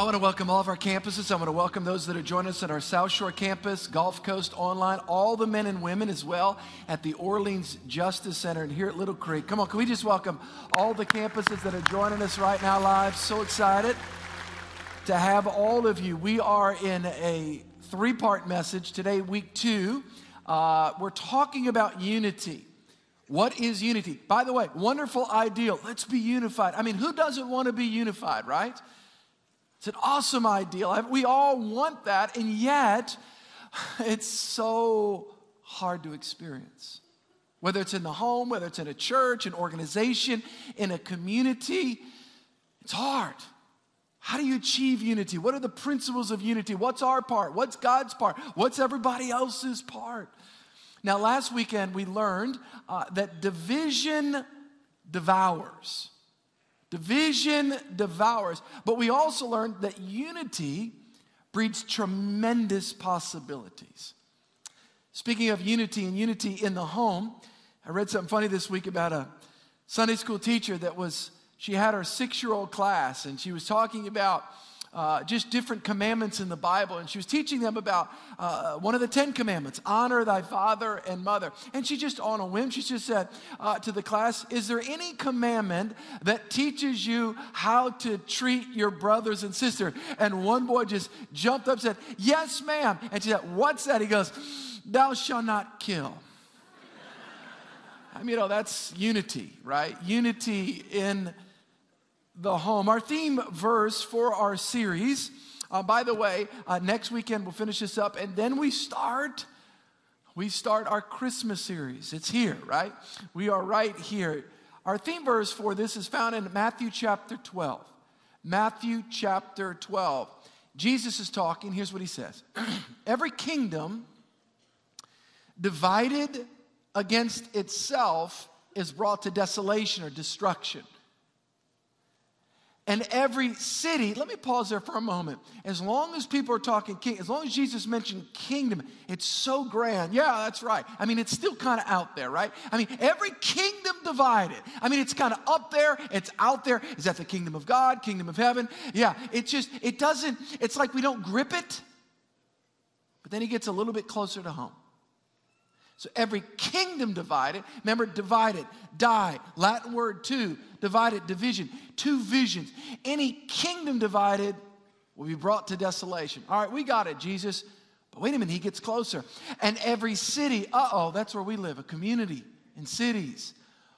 I want to welcome all of our campuses. I want to welcome those that are joining us at our South Shore campus, Gulf Coast Online, all the men and women as well at the Orleans Justice Center and here at Little Creek. Come on, can we just welcome all the campuses that are joining us right now live? So excited to have all of you. We are in a three part message today, week two. Uh, we're talking about unity. What is unity? By the way, wonderful ideal. Let's be unified. I mean, who doesn't want to be unified, right? It's an awesome ideal. We all want that, and yet it's so hard to experience. Whether it's in the home, whether it's in a church, an organization, in a community, it's hard. How do you achieve unity? What are the principles of unity? What's our part? What's God's part? What's everybody else's part? Now, last weekend we learned uh, that division devours. Division devours. But we also learned that unity breeds tremendous possibilities. Speaking of unity and unity in the home, I read something funny this week about a Sunday school teacher that was, she had her six year old class and she was talking about uh, just different commandments in the Bible. And she was teaching them about uh, one of the Ten Commandments honor thy father and mother. And she just, on a whim, she just said uh, to the class, Is there any commandment that teaches you how to treat your brothers and sisters? And one boy just jumped up and said, Yes, ma'am. And she said, What's that? He goes, Thou shalt not kill. I mean, you know, that's unity, right? Unity in the home. Our theme verse for our series, uh, by the way, uh, next weekend we'll finish this up, and then we start. We start our Christmas series. It's here, right? We are right here. Our theme verse for this is found in Matthew chapter 12. Matthew chapter 12. Jesus is talking. Here's what he says Every kingdom divided against itself is brought to desolation or destruction. And every city, let me pause there for a moment. As long as people are talking king, as long as Jesus mentioned kingdom, it's so grand. Yeah, that's right. I mean, it's still kind of out there, right? I mean, every kingdom divided. I mean, it's kind of up there, it's out there. Is that the kingdom of God, kingdom of heaven? Yeah, it just, it doesn't, it's like we don't grip it. But then he gets a little bit closer to home. So every kingdom divided, remember, divided, die, Latin word two, divided, division, two visions. Any kingdom divided will be brought to desolation. All right, we got it, Jesus. But wait a minute, he gets closer. And every city, uh oh, that's where we live, a community in cities.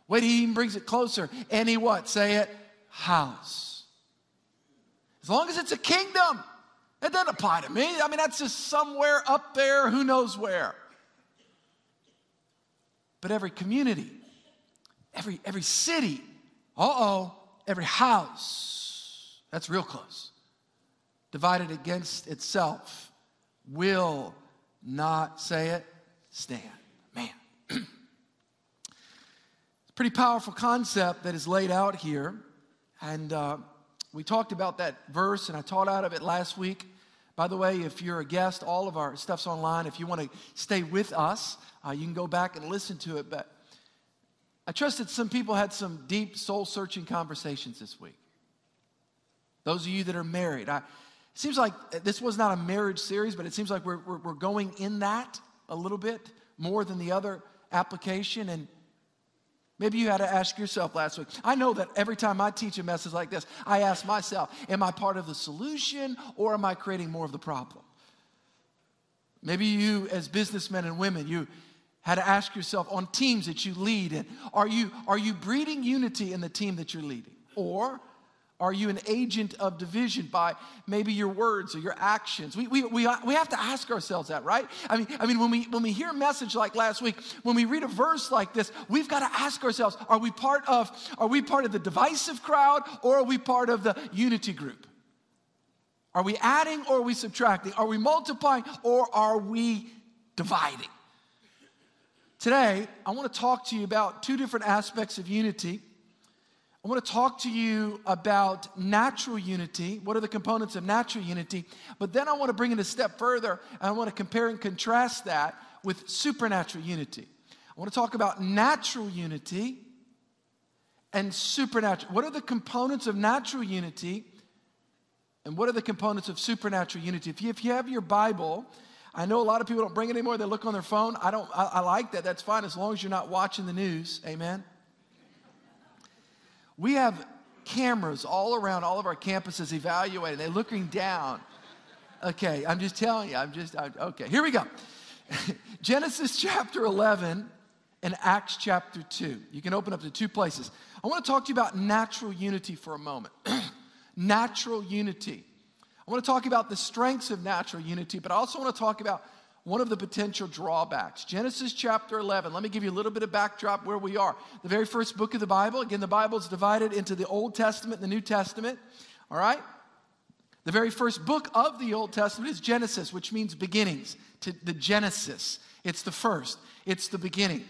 Wait, he even brings it closer. Any what? Say it, house. As long as it's a kingdom, it doesn't apply to me. I mean, that's just somewhere up there, who knows where but every community, every, every city, uh oh, every house, that's real close, divided against itself, will not say it, stand. Man. it's a pretty powerful concept that is laid out here. And uh, we talked about that verse, and I taught out of it last week. By the way, if you're a guest, all of our stuff's online. If you want to stay with us, uh, you can go back and listen to it. But I trust that some people had some deep, soul searching conversations this week. Those of you that are married, I, it seems like this was not a marriage series, but it seems like we're, we're, we're going in that a little bit more than the other application. And Maybe you had to ask yourself last week. I know that every time I teach a message like this, I ask myself, am I part of the solution or am I creating more of the problem? Maybe you, as businessmen and women, you had to ask yourself on teams that you lead, and are you, are you breeding unity in the team that you're leading? Or are you an agent of division by maybe your words or your actions? We, we, we, uh, we have to ask ourselves that, right? I mean, I mean when, we, when we hear a message like last week, when we read a verse like this, we've got to ask ourselves, are we part of, are we part of the divisive crowd or are we part of the unity group? Are we adding or are we subtracting? Are we multiplying or are we dividing? Today, I want to talk to you about two different aspects of unity I want to talk to you about natural unity. What are the components of natural unity? But then I want to bring it a step further and I want to compare and contrast that with supernatural unity. I want to talk about natural unity and supernatural. What are the components of natural unity? And what are the components of supernatural unity? If you, if you have your Bible, I know a lot of people don't bring it anymore. They look on their phone. I don't. I, I like that. That's fine as long as you're not watching the news. Amen. We have cameras all around all of our campuses evaluating. They're looking down. Okay, I'm just telling you. I'm just I, okay. Here we go. Genesis chapter 11 and Acts chapter 2. You can open up to two places. I want to talk to you about natural unity for a moment. natural unity. I want to talk about the strengths of natural unity, but I also want to talk about one of the potential drawbacks. Genesis chapter 11. Let me give you a little bit of backdrop where we are. The very first book of the Bible. Again, the Bible is divided into the Old Testament and the New Testament. All right? The very first book of the Old Testament is Genesis, which means beginnings. To the Genesis. It's the first. It's the beginning.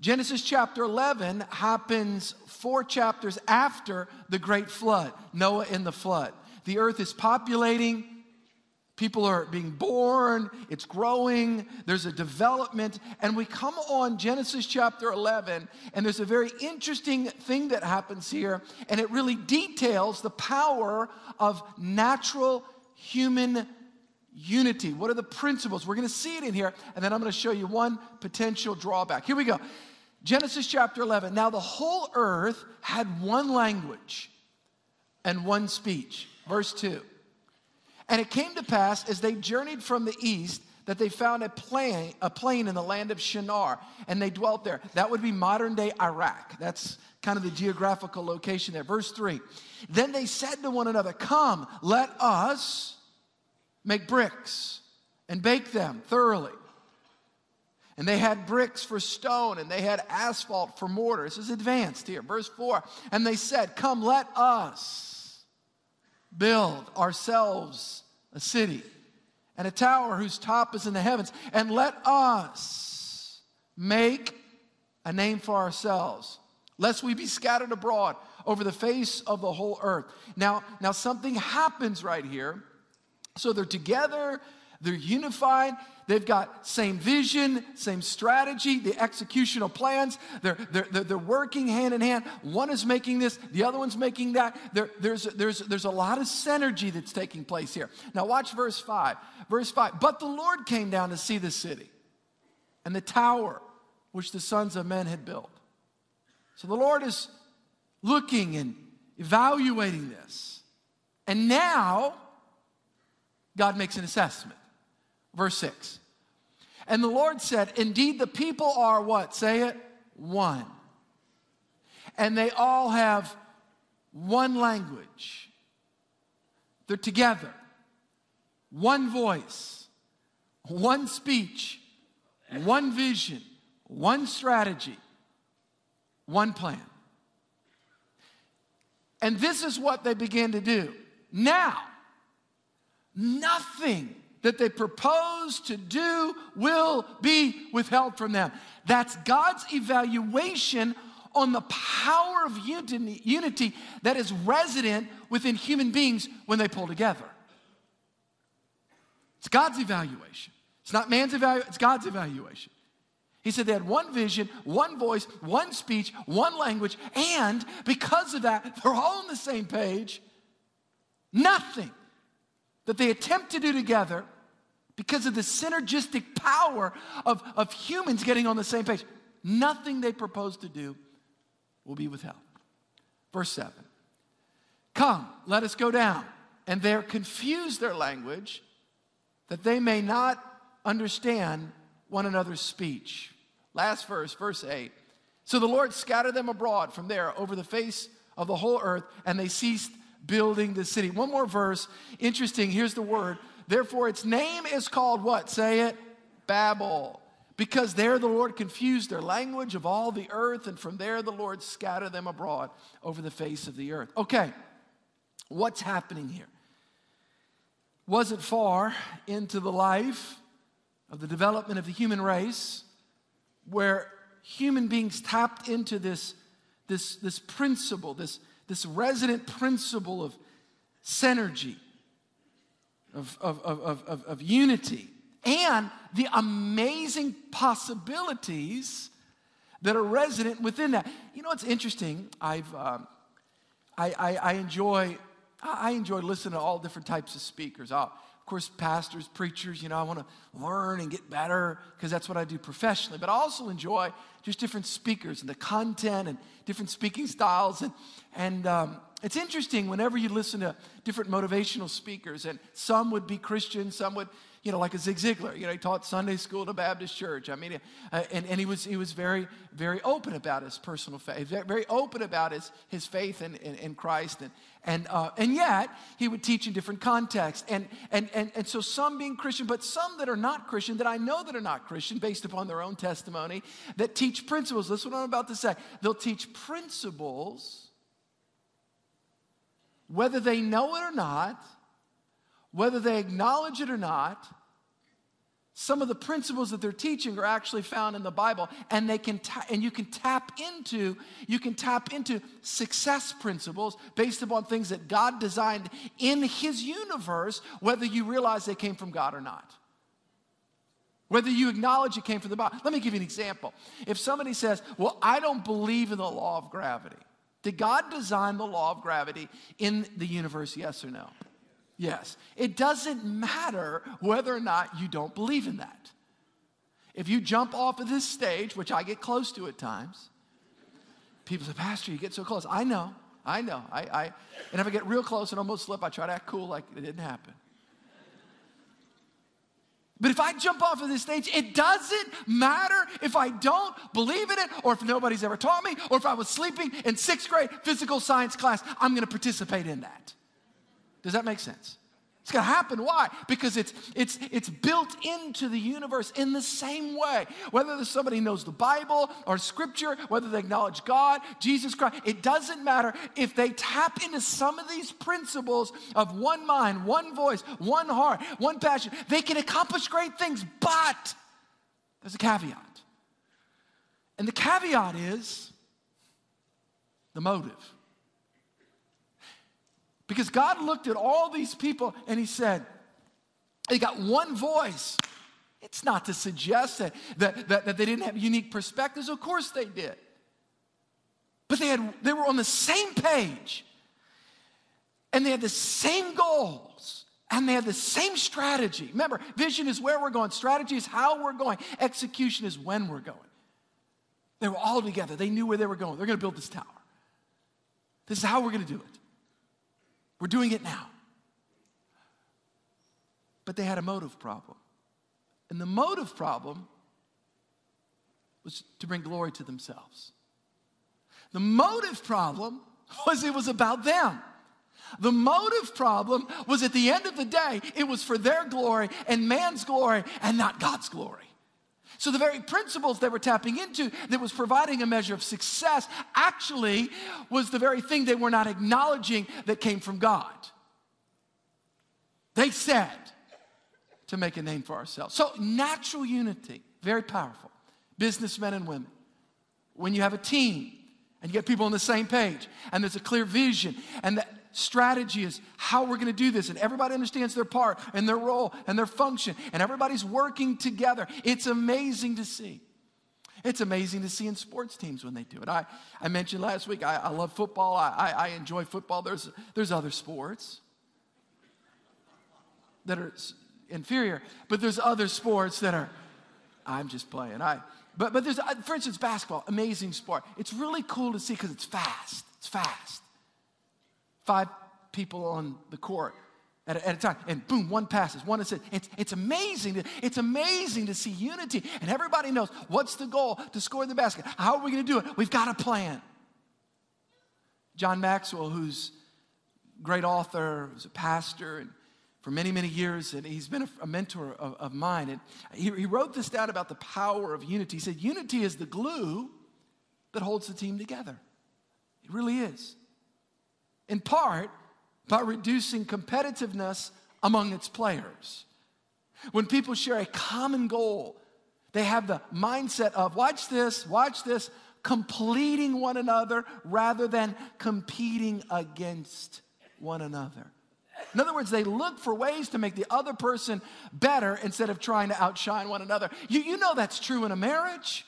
Genesis chapter 11 happens four chapters after the great flood, Noah in the flood. The earth is populating, people are being born, it's growing, there's a development, and we come on Genesis chapter 11, and there's a very interesting thing that happens here, and it really details the power of natural human unity. What are the principles? We're going to see it in here, and then I'm going to show you one potential drawback. Here we go. Genesis chapter 11. Now, the whole earth had one language and one speech. Verse 2. And it came to pass as they journeyed from the east that they found a plain, a plain in the land of Shinar, and they dwelt there. That would be modern day Iraq. That's kind of the geographical location there. Verse 3. Then they said to one another, Come, let us make bricks and bake them thoroughly. And they had bricks for stone and they had asphalt for mortar. This is advanced here. Verse 4. And they said, Come, let us build ourselves a city and a tower whose top is in the heavens, and let us make a name for ourselves, lest we be scattered abroad over the face of the whole earth. Now, now something happens right here. So they're together, they're unified, They've got same vision, same strategy, the executional plans. They're, they're, they're, they're working hand in hand. One is making this, the other one's making that. There, there's, there's, there's a lot of synergy that's taking place here. Now, watch verse 5. Verse 5 But the Lord came down to see the city and the tower which the sons of men had built. So the Lord is looking and evaluating this. And now, God makes an assessment. Verse 6. And the Lord said, Indeed, the people are what? Say it, one. And they all have one language. They're together, one voice, one speech, one vision, one strategy, one plan. And this is what they began to do. Now, nothing that they propose to do will be withheld from them. That's God's evaluation on the power of unity that is resident within human beings when they pull together. It's God's evaluation. It's not man's evaluation, it's God's evaluation. He said they had one vision, one voice, one speech, one language, and because of that, they're all on the same page. Nothing that they attempt to do together because of the synergistic power of, of humans getting on the same page. Nothing they propose to do will be withheld. Verse 7 Come, let us go down. And there confuse their language that they may not understand one another's speech. Last verse, verse 8. So the Lord scattered them abroad from there over the face of the whole earth, and they ceased building the city. One more verse. Interesting. Here's the word Therefore, its name is called what? Say it Babel. Because there the Lord confused their language of all the earth, and from there the Lord scattered them abroad over the face of the earth. Okay, what's happening here? Wasn't far into the life of the development of the human race where human beings tapped into this, this, this principle, this, this resident principle of synergy of, of, of, of, of unity and the amazing possibilities that are resident within that. You know what's interesting? I've, um, I, I, I enjoy I enjoy listening to all different types of speakers. I'll, of course, pastors, preachers, you know, I want to learn and get better because that's what I do professionally. But I also enjoy just different speakers and the content and different speaking styles. And, and um, it's interesting whenever you listen to different motivational speakers, and some would be Christian, some would you know, like a Zig Ziglar. You know, he taught Sunday school at a Baptist church. I mean, uh, and, and he was, he was very, very open about his personal faith, very open about his, his faith in, in, in Christ. And, and, uh, and yet, he would teach in different contexts. And, and, and, and so some being Christian, but some that are not Christian, that I know that are not Christian based upon their own testimony, that teach principles. Listen what I'm about to say. They'll teach principles, whether they know it or not, whether they acknowledge it or not, some of the principles that they're teaching are actually found in the bible and they can ta- and you can tap into you can tap into success principles based upon things that god designed in his universe whether you realize they came from god or not. Whether you acknowledge it came from the bible let me give you an example. If somebody says well i don't believe in the law of gravity did god design the law of gravity in the universe yes or no Yes. It doesn't matter whether or not you don't believe in that. If you jump off of this stage, which I get close to at times, people say, Pastor, you get so close. I know, I know. I, I, and if I get real close and almost slip, I try to act cool like it didn't happen. But if I jump off of this stage, it doesn't matter if I don't believe in it or if nobody's ever taught me or if I was sleeping in sixth grade physical science class, I'm going to participate in that. Does that make sense? It's going to happen. Why? Because it's, it's, it's built into the universe in the same way. Whether somebody knows the Bible or Scripture, whether they acknowledge God, Jesus Christ, it doesn't matter. If they tap into some of these principles of one mind, one voice, one heart, one passion, they can accomplish great things. But there's a caveat. And the caveat is the motive. Because God looked at all these people and He said, they got one voice. It's not to suggest that, that, that, that, they didn't have unique perspectives. Of course they did. But they, had, they were on the same page. And they had the same goals. And they had the same strategy. Remember, vision is where we're going, strategy is how we're going, execution is when we're going. They were all together. They knew where they were going. They're going to build this tower. This is how we're going to do it. We're doing it now. But they had a motive problem. And the motive problem was to bring glory to themselves. The motive problem was it was about them. The motive problem was at the end of the day, it was for their glory and man's glory and not God's glory. So the very principles they were tapping into that was providing a measure of success actually was the very thing they were not acknowledging that came from God. They said to make a name for ourselves. So natural unity, very powerful. Businessmen and women. When you have a team and you get people on the same page and there's a clear vision and the strategy is how we're going to do this and everybody understands their part and their role and their function and everybody's working together. It's amazing to see. It's amazing to see in sports teams when they do it. I, I mentioned last week i, I love football. I, I, I enjoy football. There's, there's other sports that are inferior but there's other sports that are i'm just playing. I but, but there's uh, for instance basketball amazing sport. It's really cool to see because it's fast. It's fast five people on the court at a, at a time, and boom, one passes, one assists. It's, it's amazing. To, it's amazing to see unity, and everybody knows what's the goal to score the basket. How are we going to do it? We've got a plan. John Maxwell, who's a great author, who's a pastor, and for many, many years, and he's been a, a mentor of, of, mine. And he, he wrote this down about the power of unity. He said, Unity is the glue that holds the team together. It really is in part by reducing competitiveness among its players. When people share a common goal, they have the mindset of, watch this, watch this, completing one another rather than competing against one another. In other words, they look for ways to make the other person better instead of trying to outshine one another. You, you know that's true in a marriage.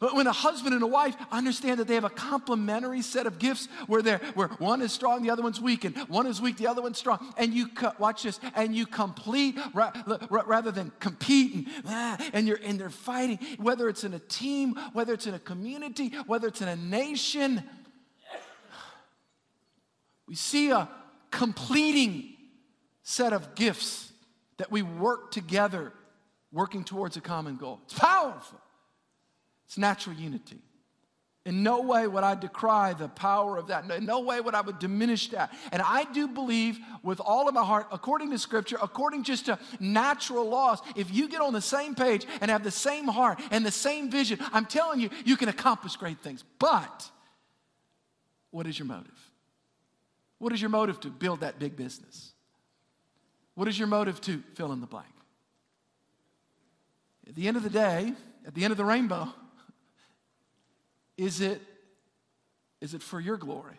But when a husband and a wife understand that they have a complementary set of gifts where they're, where one is strong, the other one's weak, and one is weak, the other one's strong, and you watch this, and you complete rather than compete, and, ah, and you're and they're fighting, whether it's in a team, whether it's in a community, whether it's in a nation. We see a completing set of gifts that we work together, working towards a common goal. It's powerful. It's natural unity. In no way would I decry the power of that. In no way would I would diminish that. And I do believe with all of my heart, according to scripture, according just to natural laws, if you get on the same page and have the same heart and the same vision, I'm telling you, you can accomplish great things. But what is your motive? What is your motive to build that big business? What is your motive to fill in the blank? At the end of the day, at the end of the rainbow, is it, is it for your glory?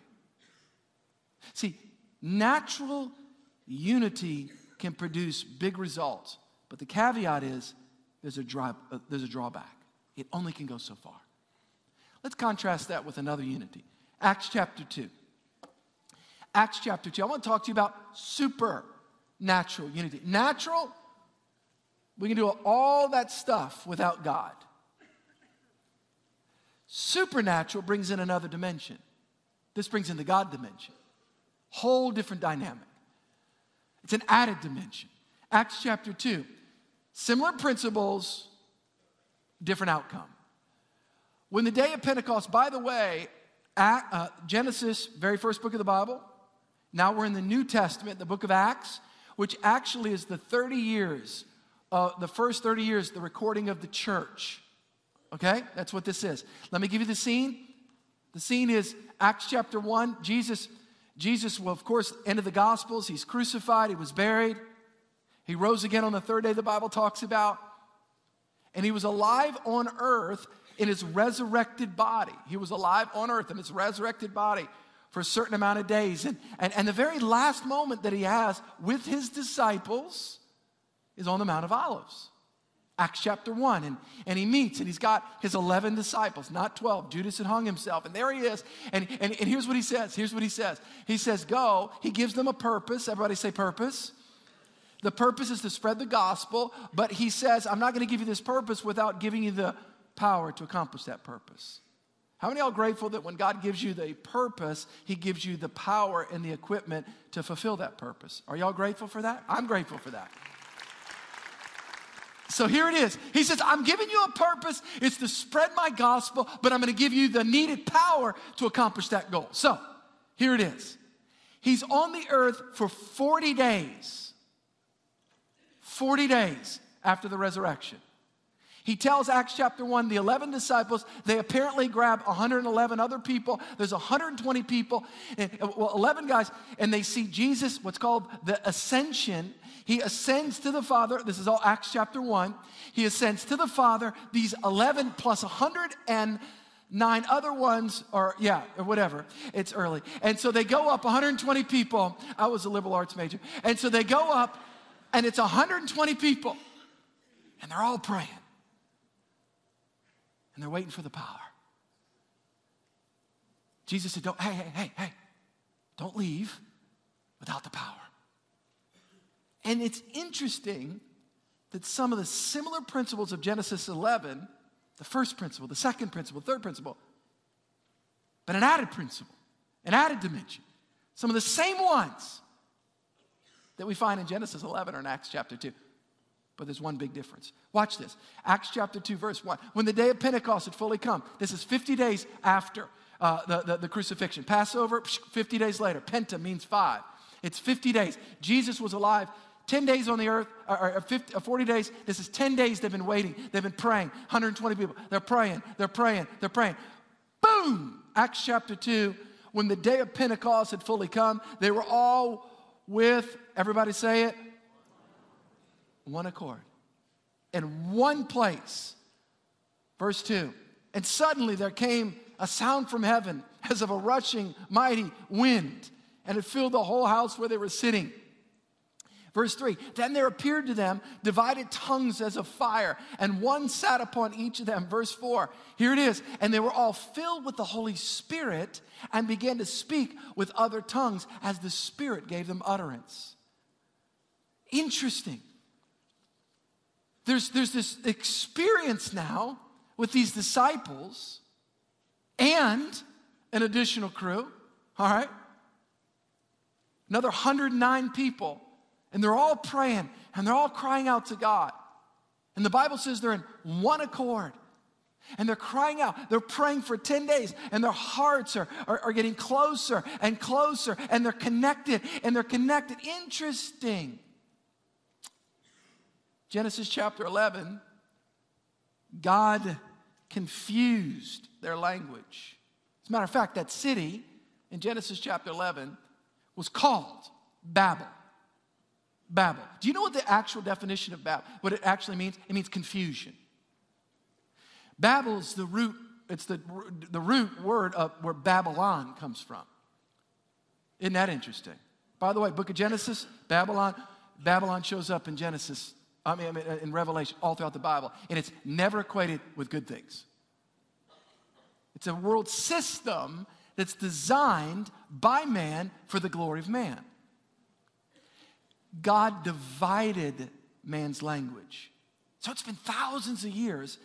See, natural unity can produce big results, but the caveat is there's a, dry, uh, there's a drawback. It only can go so far. Let's contrast that with another unity. Acts chapter 2. Acts chapter 2. I want to talk to you about supernatural unity. Natural, we can do all that stuff without God. Supernatural brings in another dimension. This brings in the God dimension. Whole different dynamic. It's an added dimension. Acts chapter 2. Similar principles, different outcome. When the day of Pentecost, by the way, uh, Genesis, very first book of the Bible. Now we're in the New Testament, the book of Acts, which actually is the 30 years, uh, the first 30 years, the recording of the church. Okay? That's what this is. Let me give you the scene. The scene is Acts chapter 1. Jesus, Jesus, well, of course, end of the Gospels. He's crucified, he was buried. He rose again on the third day, the Bible talks about. And he was alive on earth in his resurrected body. He was alive on earth in his resurrected body for a certain amount of days. And, and, and the very last moment that he has with his disciples is on the Mount of Olives. Acts chapter 1. And, and he meets and he's got his 11 disciples, not 12. Judas had hung himself. And there he is. And, and, and here's what he says. Here's what he says. He says, Go. He gives them a purpose. Everybody say purpose. The purpose is to spread the gospel. But he says, I'm not going to give you this purpose without giving you the power to accomplish that purpose. How many are grateful that when God gives you the purpose, He gives you the power and the equipment to fulfill that purpose? Are y'all grateful for that? I'm grateful for that. So here it is. He says, I'm giving you a purpose. It's to spread my gospel, but I'm going to give you the needed power to accomplish that goal. So here it is. He's on the earth for 40 days. 40 days after the resurrection. He tells Acts chapter 1, the 11 disciples, they apparently grab 111 other people. There's 120 people, well, 11 guys, and they see Jesus, what's called the ascension. He ascends to the Father. This is all Acts chapter 1. He ascends to the Father. These 11 plus 109 other ones, or yeah, or whatever. It's early. And so they go up, 120 people. I was a liberal arts major. And so they go up, and it's 120 people, and they're all praying and they're waiting for the power. Jesus said, Don't, hey, hey, hey, hey, don't leave without the power. And it's interesting that some of the similar principles of Genesis 11, the first principle, the second principle, third principle, but an added principle, an added dimension, some of the same ones that we find in Genesis 11 or in Acts chapter 2. But there's one big difference. Watch this. Acts chapter 2, verse 1. When the day of Pentecost had fully come, this is 50 days after uh, the, the, the crucifixion. Passover, 50 days later. Penta means five. It's 50 days. Jesus was alive 10 days on the earth, or, or 50, or 40 days. This is 10 days they've been waiting. They've been praying. 120 people. They're praying. They're praying. They're praying. Boom! Acts chapter 2. When the day of Pentecost had fully come, they were all with, everybody say it, one accord, in one place. Verse 2 And suddenly there came a sound from heaven as of a rushing mighty wind, and it filled the whole house where they were sitting. Verse 3 Then there appeared to them divided tongues as of fire, and one sat upon each of them. Verse 4 Here it is. And they were all filled with the Holy Spirit and began to speak with other tongues as the Spirit gave them utterance. Interesting. There's, there's this experience now with these disciples and an additional crew, all right? Another 109 people and they're all praying and they're all crying out to God. And the Bible says they're in one accord. And they're crying out. They're praying for 10 days, and their hearts are, are, are, getting closer and closer, and they're connected, and they're connected. Interesting. Genesis chapter 11, God confused their language. As a matter of fact, that city in Genesis chapter 11 was called Babel. Babel. Do you know what the actual definition of Babel, what it actually means? It means confusion. Babel is the root, it's the, the root word of where Babylon comes from. Isn't that interesting? By the way, book of Genesis, Babylon, Babylon shows up in Genesis, I mean, I mean in Revelation, all throughout the Bible, and it's never equated with good things. It's a world system that's designed by man for the glory of man. God divided man's language. So it's been thousands of years.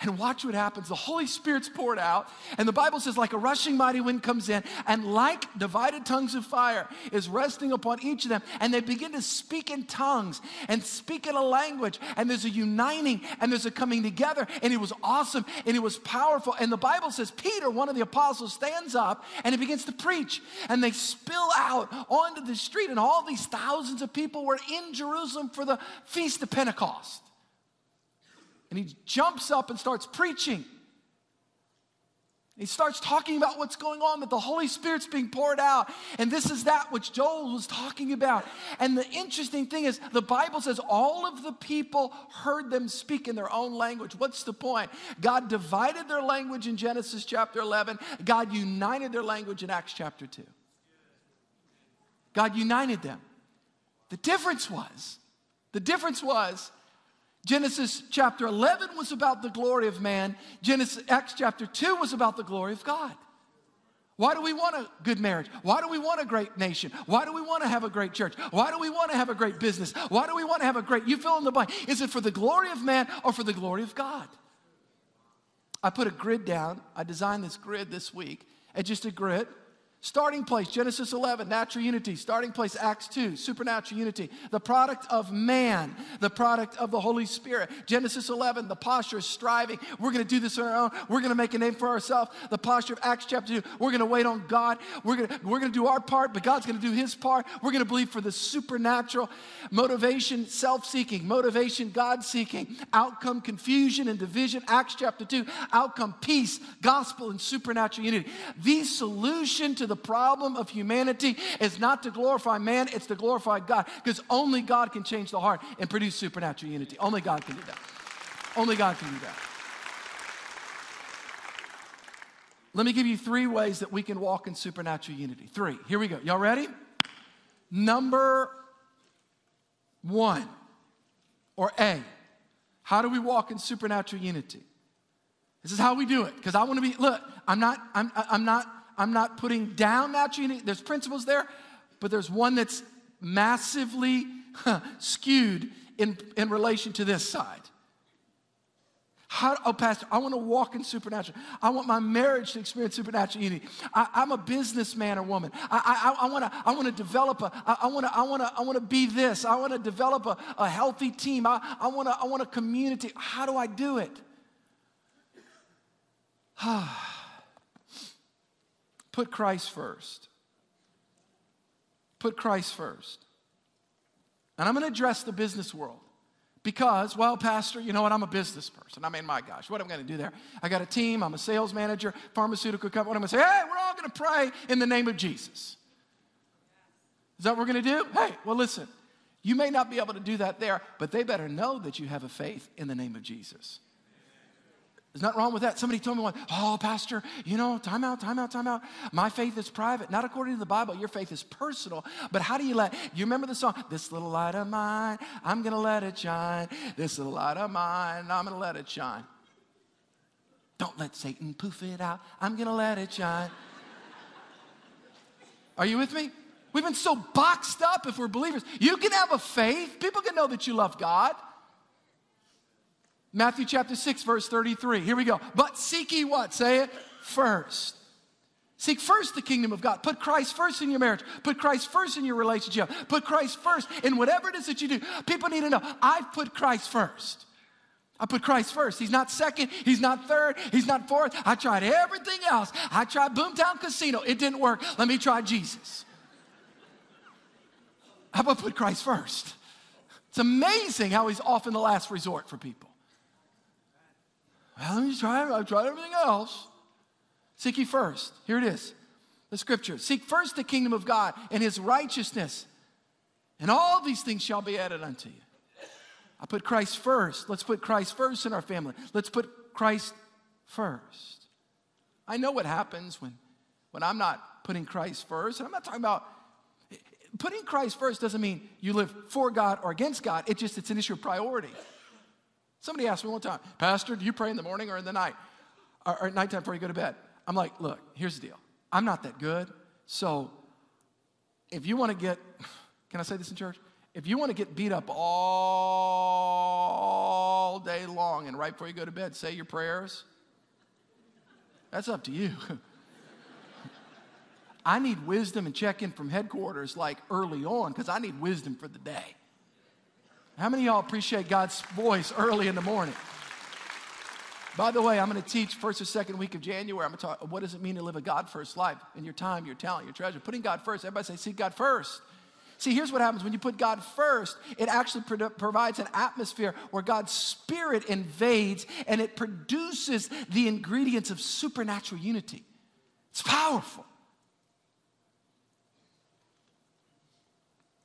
And watch what happens. The Holy Spirit's poured out, and the Bible says, like a rushing mighty wind comes in, and like divided tongues of fire is resting upon each of them, and they begin to speak in tongues and speak in a language, and there's a uniting and there's a coming together, and it was awesome and it was powerful. And the Bible says, Peter, one of the apostles, stands up and he begins to preach, and they spill out onto the street, and all these thousands of people were in Jerusalem for the Feast of Pentecost. And he jumps up and starts preaching. He starts talking about what's going on, that the Holy Spirit's being poured out. And this is that which Joel was talking about. And the interesting thing is, the Bible says all of the people heard them speak in their own language. What's the point? God divided their language in Genesis chapter 11, God united their language in Acts chapter 2. God united them. The difference was, the difference was, Genesis chapter 11 was about the glory of man. Genesis Acts chapter 2 was about the glory of God. Why do we want a good marriage? Why do we want a great nation? Why do we want to have a great church? Why do we want to have a great business? Why do we want to have a great, you fill in the blank. Is it for the glory of man or for the glory of God? I put a grid down. I designed this grid this week. And just a grid Starting place, Genesis 11, natural unity. Starting place, Acts 2, supernatural unity. The product of man, the product of the Holy Spirit. Genesis 11, the posture is striving. We're going to do this on our own. We're going to make a name for ourselves. The posture of Acts chapter 2, we're going to wait on God. We're going to, we're going to do our part, but God's going to do his part. We're going to believe for the supernatural motivation, self seeking, motivation, God seeking, outcome, confusion and division. Acts chapter 2, outcome, peace, gospel, and supernatural unity. The solution to the problem of humanity is not to glorify man, it's to glorify God. Because only God can change the heart and produce supernatural unity. Only God can do that. Only God can do that. Let me give you three ways that we can walk in supernatural unity. Three. Here we go. Y'all ready? Number one, or A, how do we walk in supernatural unity? This is how we do it. Because I want to be, look, I'm not, I'm, I'm not I'm not putting down natural unity. There's principles there, but there's one that's massively skewed in, in relation to this side. How, oh, Pastor, I want to walk in supernatural. I want my marriage to experience supernatural unity. I, am a businessman or woman. I, I, I want to I wanna develop a, I, I want to I wanna, I wanna be this. I want to develop a, a healthy team. I, I, wanna, I want a community. How do I do it? Ah. Put Christ first. Put Christ first. And I'm going to address the business world because, well, Pastor, you know what? I'm a business person. I mean, my gosh, what am I going to do there? I got a team, I'm a sales manager, pharmaceutical company. What am I going to say? Hey, we're all going to pray in the name of Jesus. Is that what we're going to do? Hey, well, listen, you may not be able to do that there, but they better know that you have a faith in the name of Jesus. There's nothing wrong with that. Somebody told me one, oh, Pastor, you know, time out, time out, time out. My faith is private. Not according to the Bible. Your faith is personal. But how do you let, you remember the song, This Little Light of Mine, I'm going to let it shine. This little light of mine, I'm going to let it shine. Don't let Satan poof it out. I'm going to let it shine. Are you with me? We've been so boxed up if we're believers. You can have a faith, people can know that you love God. Matthew chapter 6, verse 33. Here we go. But seek ye what? Say it first. Seek first the kingdom of God. Put Christ first in your marriage. Put Christ first in your relationship. Put Christ first in whatever it is that you do. People need to know I've put Christ first. I put Christ first. He's not second. He's not third. He's not fourth. I tried everything else. I tried Boomtown Casino. It didn't work. Let me try Jesus. How about put Christ first? It's amazing how he's often the last resort for people. Well, let me try. I've tried everything else. Seek ye first. Here it is. The scripture. Seek first the kingdom of God and his righteousness, and all these things shall be added unto you. I put Christ first. Let's put Christ first in our family. Let's put Christ first. I know what happens when, when I'm not putting Christ first. And I'm not talking about putting Christ first doesn't mean you live for God or against God. It just it's an issue of priority. Somebody asked me one time, Pastor, do you pray in the morning or in the night? Or, or at nighttime before you go to bed? I'm like, look, here's the deal. I'm not that good. So if you want to get, can I say this in church? If you want to get beat up all day long and right before you go to bed, say your prayers, that's up to you. I need wisdom and check in from headquarters like early on because I need wisdom for the day. How many y'all appreciate God's voice early in the morning? By the way, I'm going to teach first or second week of January. I'm going to talk what does it mean to live a God first life in your time, your talent, your treasure. Putting God first. Everybody say, seek God first. See, here's what happens when you put God first, it actually pro- provides an atmosphere where God's Spirit invades and it produces the ingredients of supernatural unity. It's powerful.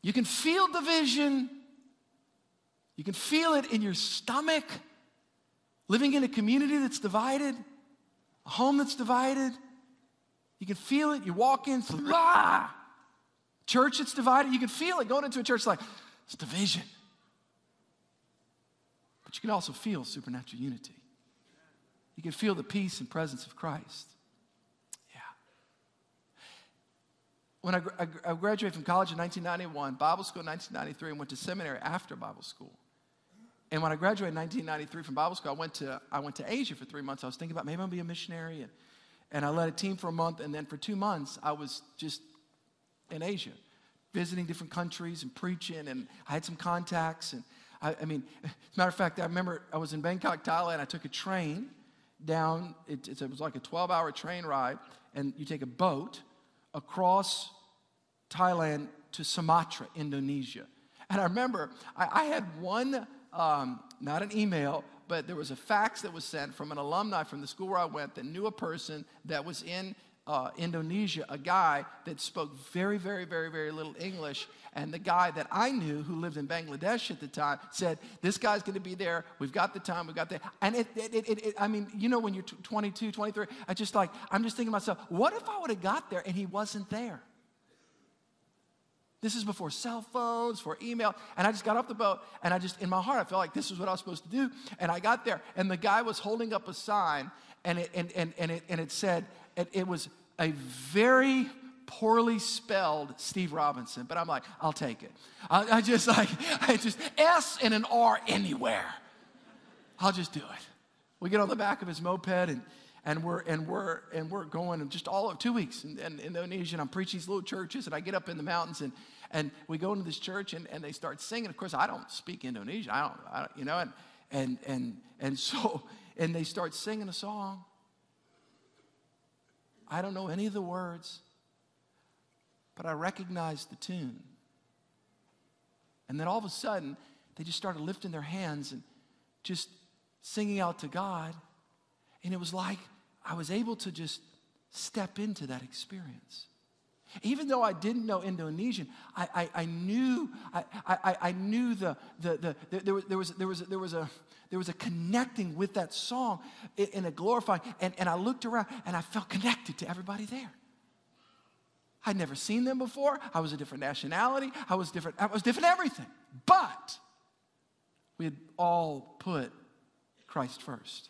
You can feel division, you can feel it in your stomach, living in a community that's divided, a home that's divided. You can feel it. You walk in, ah! church that's divided. You can feel it going into a church like it's division. But you can also feel supernatural unity. You can feel the peace and presence of Christ. Yeah. When I, I, I graduated from college in 1991, Bible school in 1993, and went to seminary after Bible school. And when I graduated in 1993 from Bible school, I went to, I went to Asia for three months. I was thinking about maybe I'll be a missionary. And, and I led a team for a month. And then for two months, I was just in Asia, visiting different countries and preaching. And I had some contacts. And I, I mean, as a matter of fact, I remember I was in Bangkok, Thailand. I took a train down, it, it was like a 12 hour train ride. And you take a boat across Thailand to Sumatra, Indonesia. And I remember I, I had one um, not an email, but there was a fax that was sent from an alumni from the school where I went that knew a person that was in uh, Indonesia, a guy that spoke very, very, very, very little English. And the guy that I knew who lived in Bangladesh at the time said, This guy's going to be there. We've got the time. We've got the. And it, it, it, it I mean, you know, when you're 22, 23, I just like, I'm just thinking to myself, what if I would have got there and he wasn't there? This is before cell phones, for email. And I just got off the boat and I just, in my heart, I felt like this is what I was supposed to do. And I got there and the guy was holding up a sign and it, and, and, and it, and it said, it, it was a very poorly spelled Steve Robinson, but I'm like, I'll take it. I, I, just like, I just, S and an R anywhere. I'll just do it. We get on the back of his moped and, and we're, and we're, and we're going just all of two weeks in, in, in Indonesia and I'm preaching these little churches and I get up in the mountains and and we go into this church and, and they start singing. Of course, I don't speak Indonesian. I don't, I don't you know, and, and, and, and so, and they start singing a song. I don't know any of the words, but I recognize the tune. And then all of a sudden, they just started lifting their hands and just singing out to God. And it was like I was able to just step into that experience. Even though I didn't know Indonesian, I, I, I knew, I, I, I knew the, the, the, the, there, was, there, was, there, was, there, was a, there was a connecting with that song in a glorifying, and, and I looked around and I felt connected to everybody there. I'd never seen them before. I was a different nationality. I was different. I was different everything. But we had all put Christ first.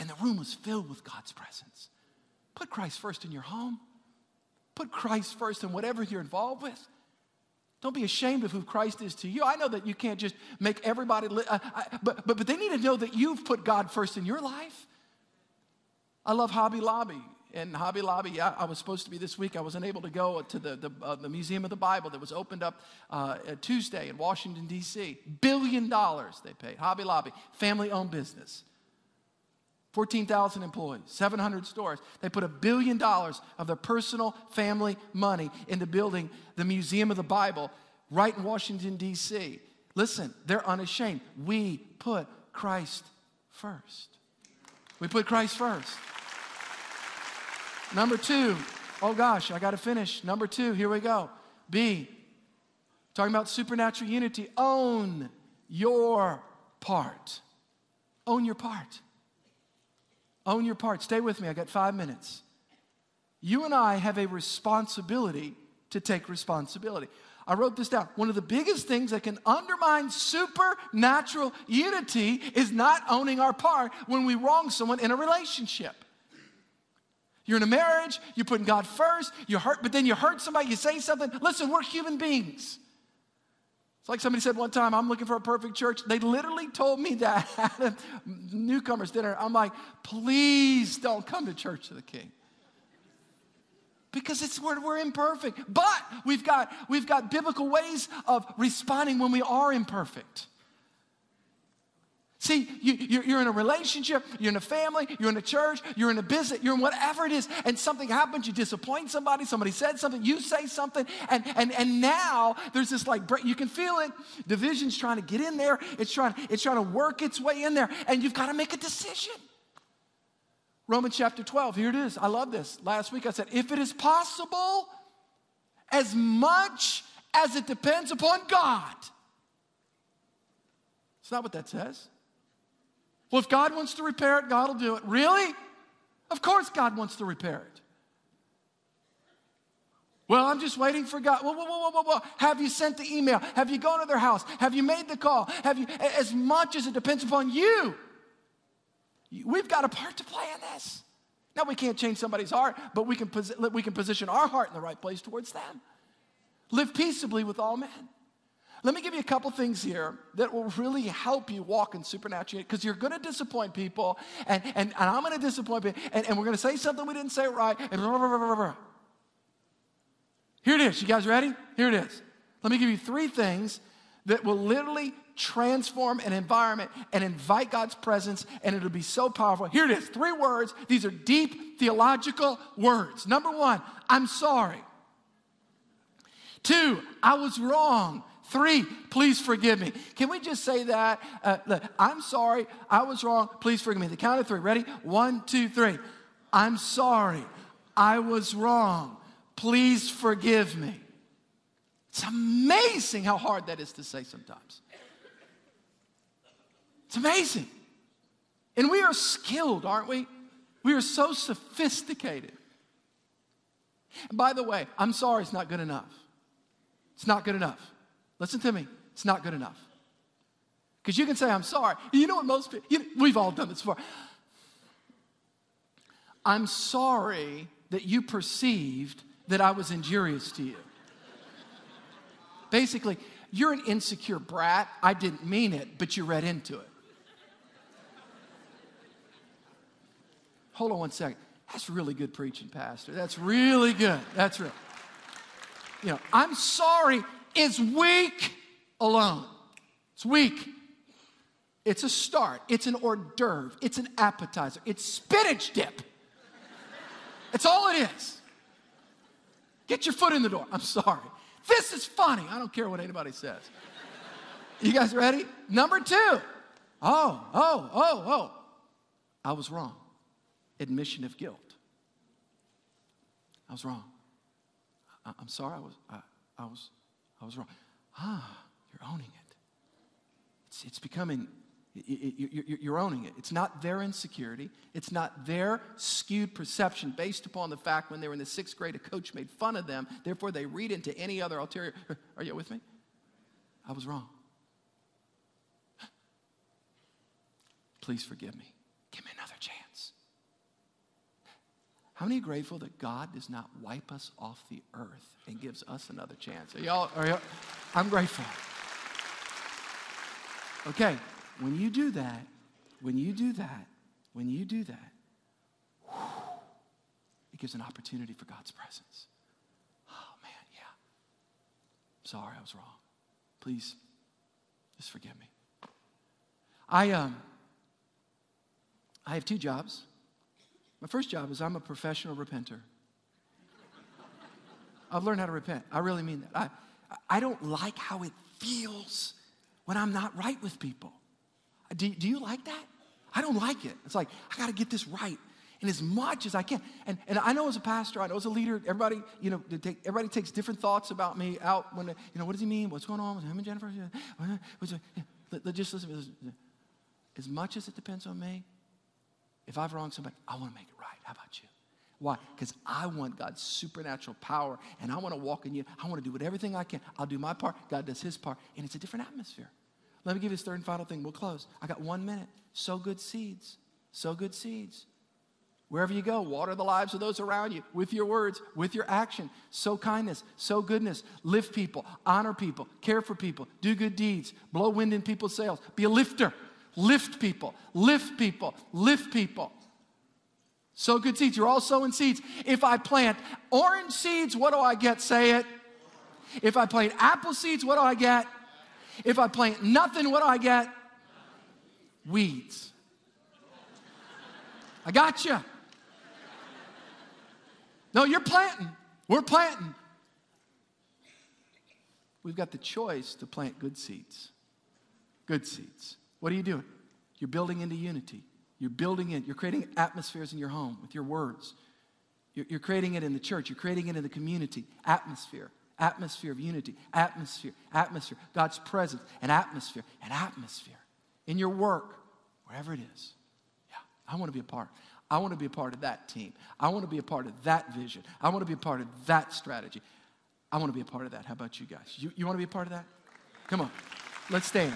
And the room was filled with God's presence. Put Christ first in your home. Put Christ first in whatever you're involved with. Don't be ashamed of who Christ is to you. I know that you can't just make everybody, li- uh, I, but, but, but they need to know that you've put God first in your life. I love Hobby Lobby in Hobby Lobby. I, I, was supposed to be this week. I wasn't able to go to the, the, uh, the Museum of the Bible that was opened up uh, Tuesday in Washington, D.C. Billion dollars they paid. Hobby Lobby, family owned business. 14,000 employees, 700 stores. They put a billion dollars of their personal family money into building the Museum of the Bible right in Washington, D.C. Listen, they're unashamed. We put Christ first. We put Christ first. Number two, oh gosh, I got to finish. Number two, here we go. B, talking about supernatural unity. Own your part. Own your part. Own your part. Stay with me, I got five minutes. You and I have a responsibility to take responsibility. I wrote this down. One of the biggest things that can undermine supernatural unity is not owning our part when we wrong someone in a relationship. You're in a marriage, you're putting God first, you hurt, but then you hurt somebody, you say something. Listen, we're human beings. Like somebody said one time, I'm looking for a perfect church. They literally told me that at a newcomers dinner. I'm like, please don't come to Church of the King. Because it's where we're imperfect. But we've got, we've got biblical ways of responding when we are imperfect. See, you, are in a relationship, you're in a family, you're in a church, you're in a business, you're in whatever it is, and something happens, you disappoint somebody, somebody said something, you say something, and, and, and now there's this like, you can feel it. Division's trying to get in there, it's trying, it's trying to work its way in there, and you've got to make a decision. Romans chapter 12, here it is. I love this. Last week I said, if it is possible, as much as it depends upon God. It's not what that says. Well, if God wants to repair it, God will do it. Really? Of course, God wants to repair it. Well, I'm just waiting for God. Whoa, whoa, whoa, whoa, whoa. Have you sent the email? Have you gone to their house? Have you made the call? Have you, as much as it depends upon you, we've got a part to play in this. Now, we can't change somebody's heart, but we can, we can position our heart in the right place towards them. Live peaceably with all men. Let me give you a couple things here that will really help you walk in supernatural because you're going to disappoint people, and, and, and I'm going to disappoint people, and, and we're going to say something we didn't say right, and blah, blah, blah, Here it is. You guys ready? Here it is. Let me give you three things that will literally transform an environment and invite God's presence, and it'll be so powerful. Here it is three words. These are deep theological words. Number one, I'm sorry. Two, I was wrong. Three, please forgive me. Can we just say that? Uh, look, I'm sorry. I was wrong. Please forgive me. The count of three. Ready? One, two, three. I'm sorry. I was wrong. Please forgive me. It's amazing how hard that is to say sometimes. It's amazing. And we are skilled, aren't we? We are so sophisticated. And by the way, I'm sorry, it's not good enough. It's not good enough. Listen to me, it's not good enough. Because you can say, I'm sorry. You know what most people, you, we've all done this before. I'm sorry that you perceived that I was injurious to you. Basically, you're an insecure brat. I didn't mean it, but you read into it. Hold on one second. That's really good preaching, Pastor. That's really good. That's real. You know, I'm sorry is weak alone. It's weak. It's a start, it's an hors d'oeuvre, it's an appetizer, it's spinach dip. It's all it is. Get your foot in the door. I'm sorry. This is funny. I don't care what anybody says. You guys ready? Number two. Oh, oh, oh, oh. I was wrong. Admission of guilt. I was wrong. I, am sorry, I was, I, I, was, I was wrong. Ah, you're owning it. It's, it's becoming, you're owning it. It's not their insecurity. It's not their skewed perception based upon the fact when they were in the sixth grade, a coach made fun of them. Therefore, they read into any other ulterior. Are you with me? I was wrong. Please forgive me. Give me another chance. How many grateful that God does not wipe us off the earth and gives us another chance? Are y'all, are y'all? I'm grateful. Okay, when you do that, when you do that, when you do that, whew, it gives an opportunity for God's presence. Oh, man, yeah. Sorry, I was wrong. Please, just forgive me. I, um, I have two jobs. My first job is I'm a professional repenter. I've learned how to repent. I really mean that. I, I don't like how it feels when I'm not right with people. Do, do you like that? I don't like it. It's like, I got to get this right. And as much as I can. And, and I know as a pastor, I know as a leader, everybody, you know, take, everybody takes different thoughts about me out when, you know, what does he mean? What's going on with him and Jennifer? Just listen. As much as it depends on me, if I've wronged somebody, I want to make it right. How about you? Why? Because I want God's supernatural power and I want to walk in you. I want to do everything I can. I'll do my part. God does his part. And it's a different atmosphere. Let me give you this third and final thing. We'll close. I got one minute. Sow good seeds. Sow good seeds. Wherever you go, water the lives of those around you with your words, with your action. Sow kindness, sow goodness, lift people, honor people, care for people, do good deeds, blow wind in people's sails, be a lifter, lift people, lift people, lift people. Sow good seeds. You're all sowing seeds. If I plant orange seeds, what do I get? Say it. If I plant apple seeds, what do I get? If I plant nothing, what do I get? Weeds. I got you. No, you're planting. We're planting. We've got the choice to plant good seeds. Good seeds. What are you doing? You're building into unity. You're building it. You're creating atmospheres in your home with your words. You're, you're creating it in the church. You're creating it in the community. Atmosphere atmosphere of unity, atmosphere, atmosphere, God's presence, an atmosphere, an atmosphere in your work, wherever it is. Yeah, I want to be a part. I want to be a part of that team. I want to be a part of that vision. I want to be a part of that strategy. I want to be a part of that. How about you guys? You, you want to be a part of that? Come on, let's stand.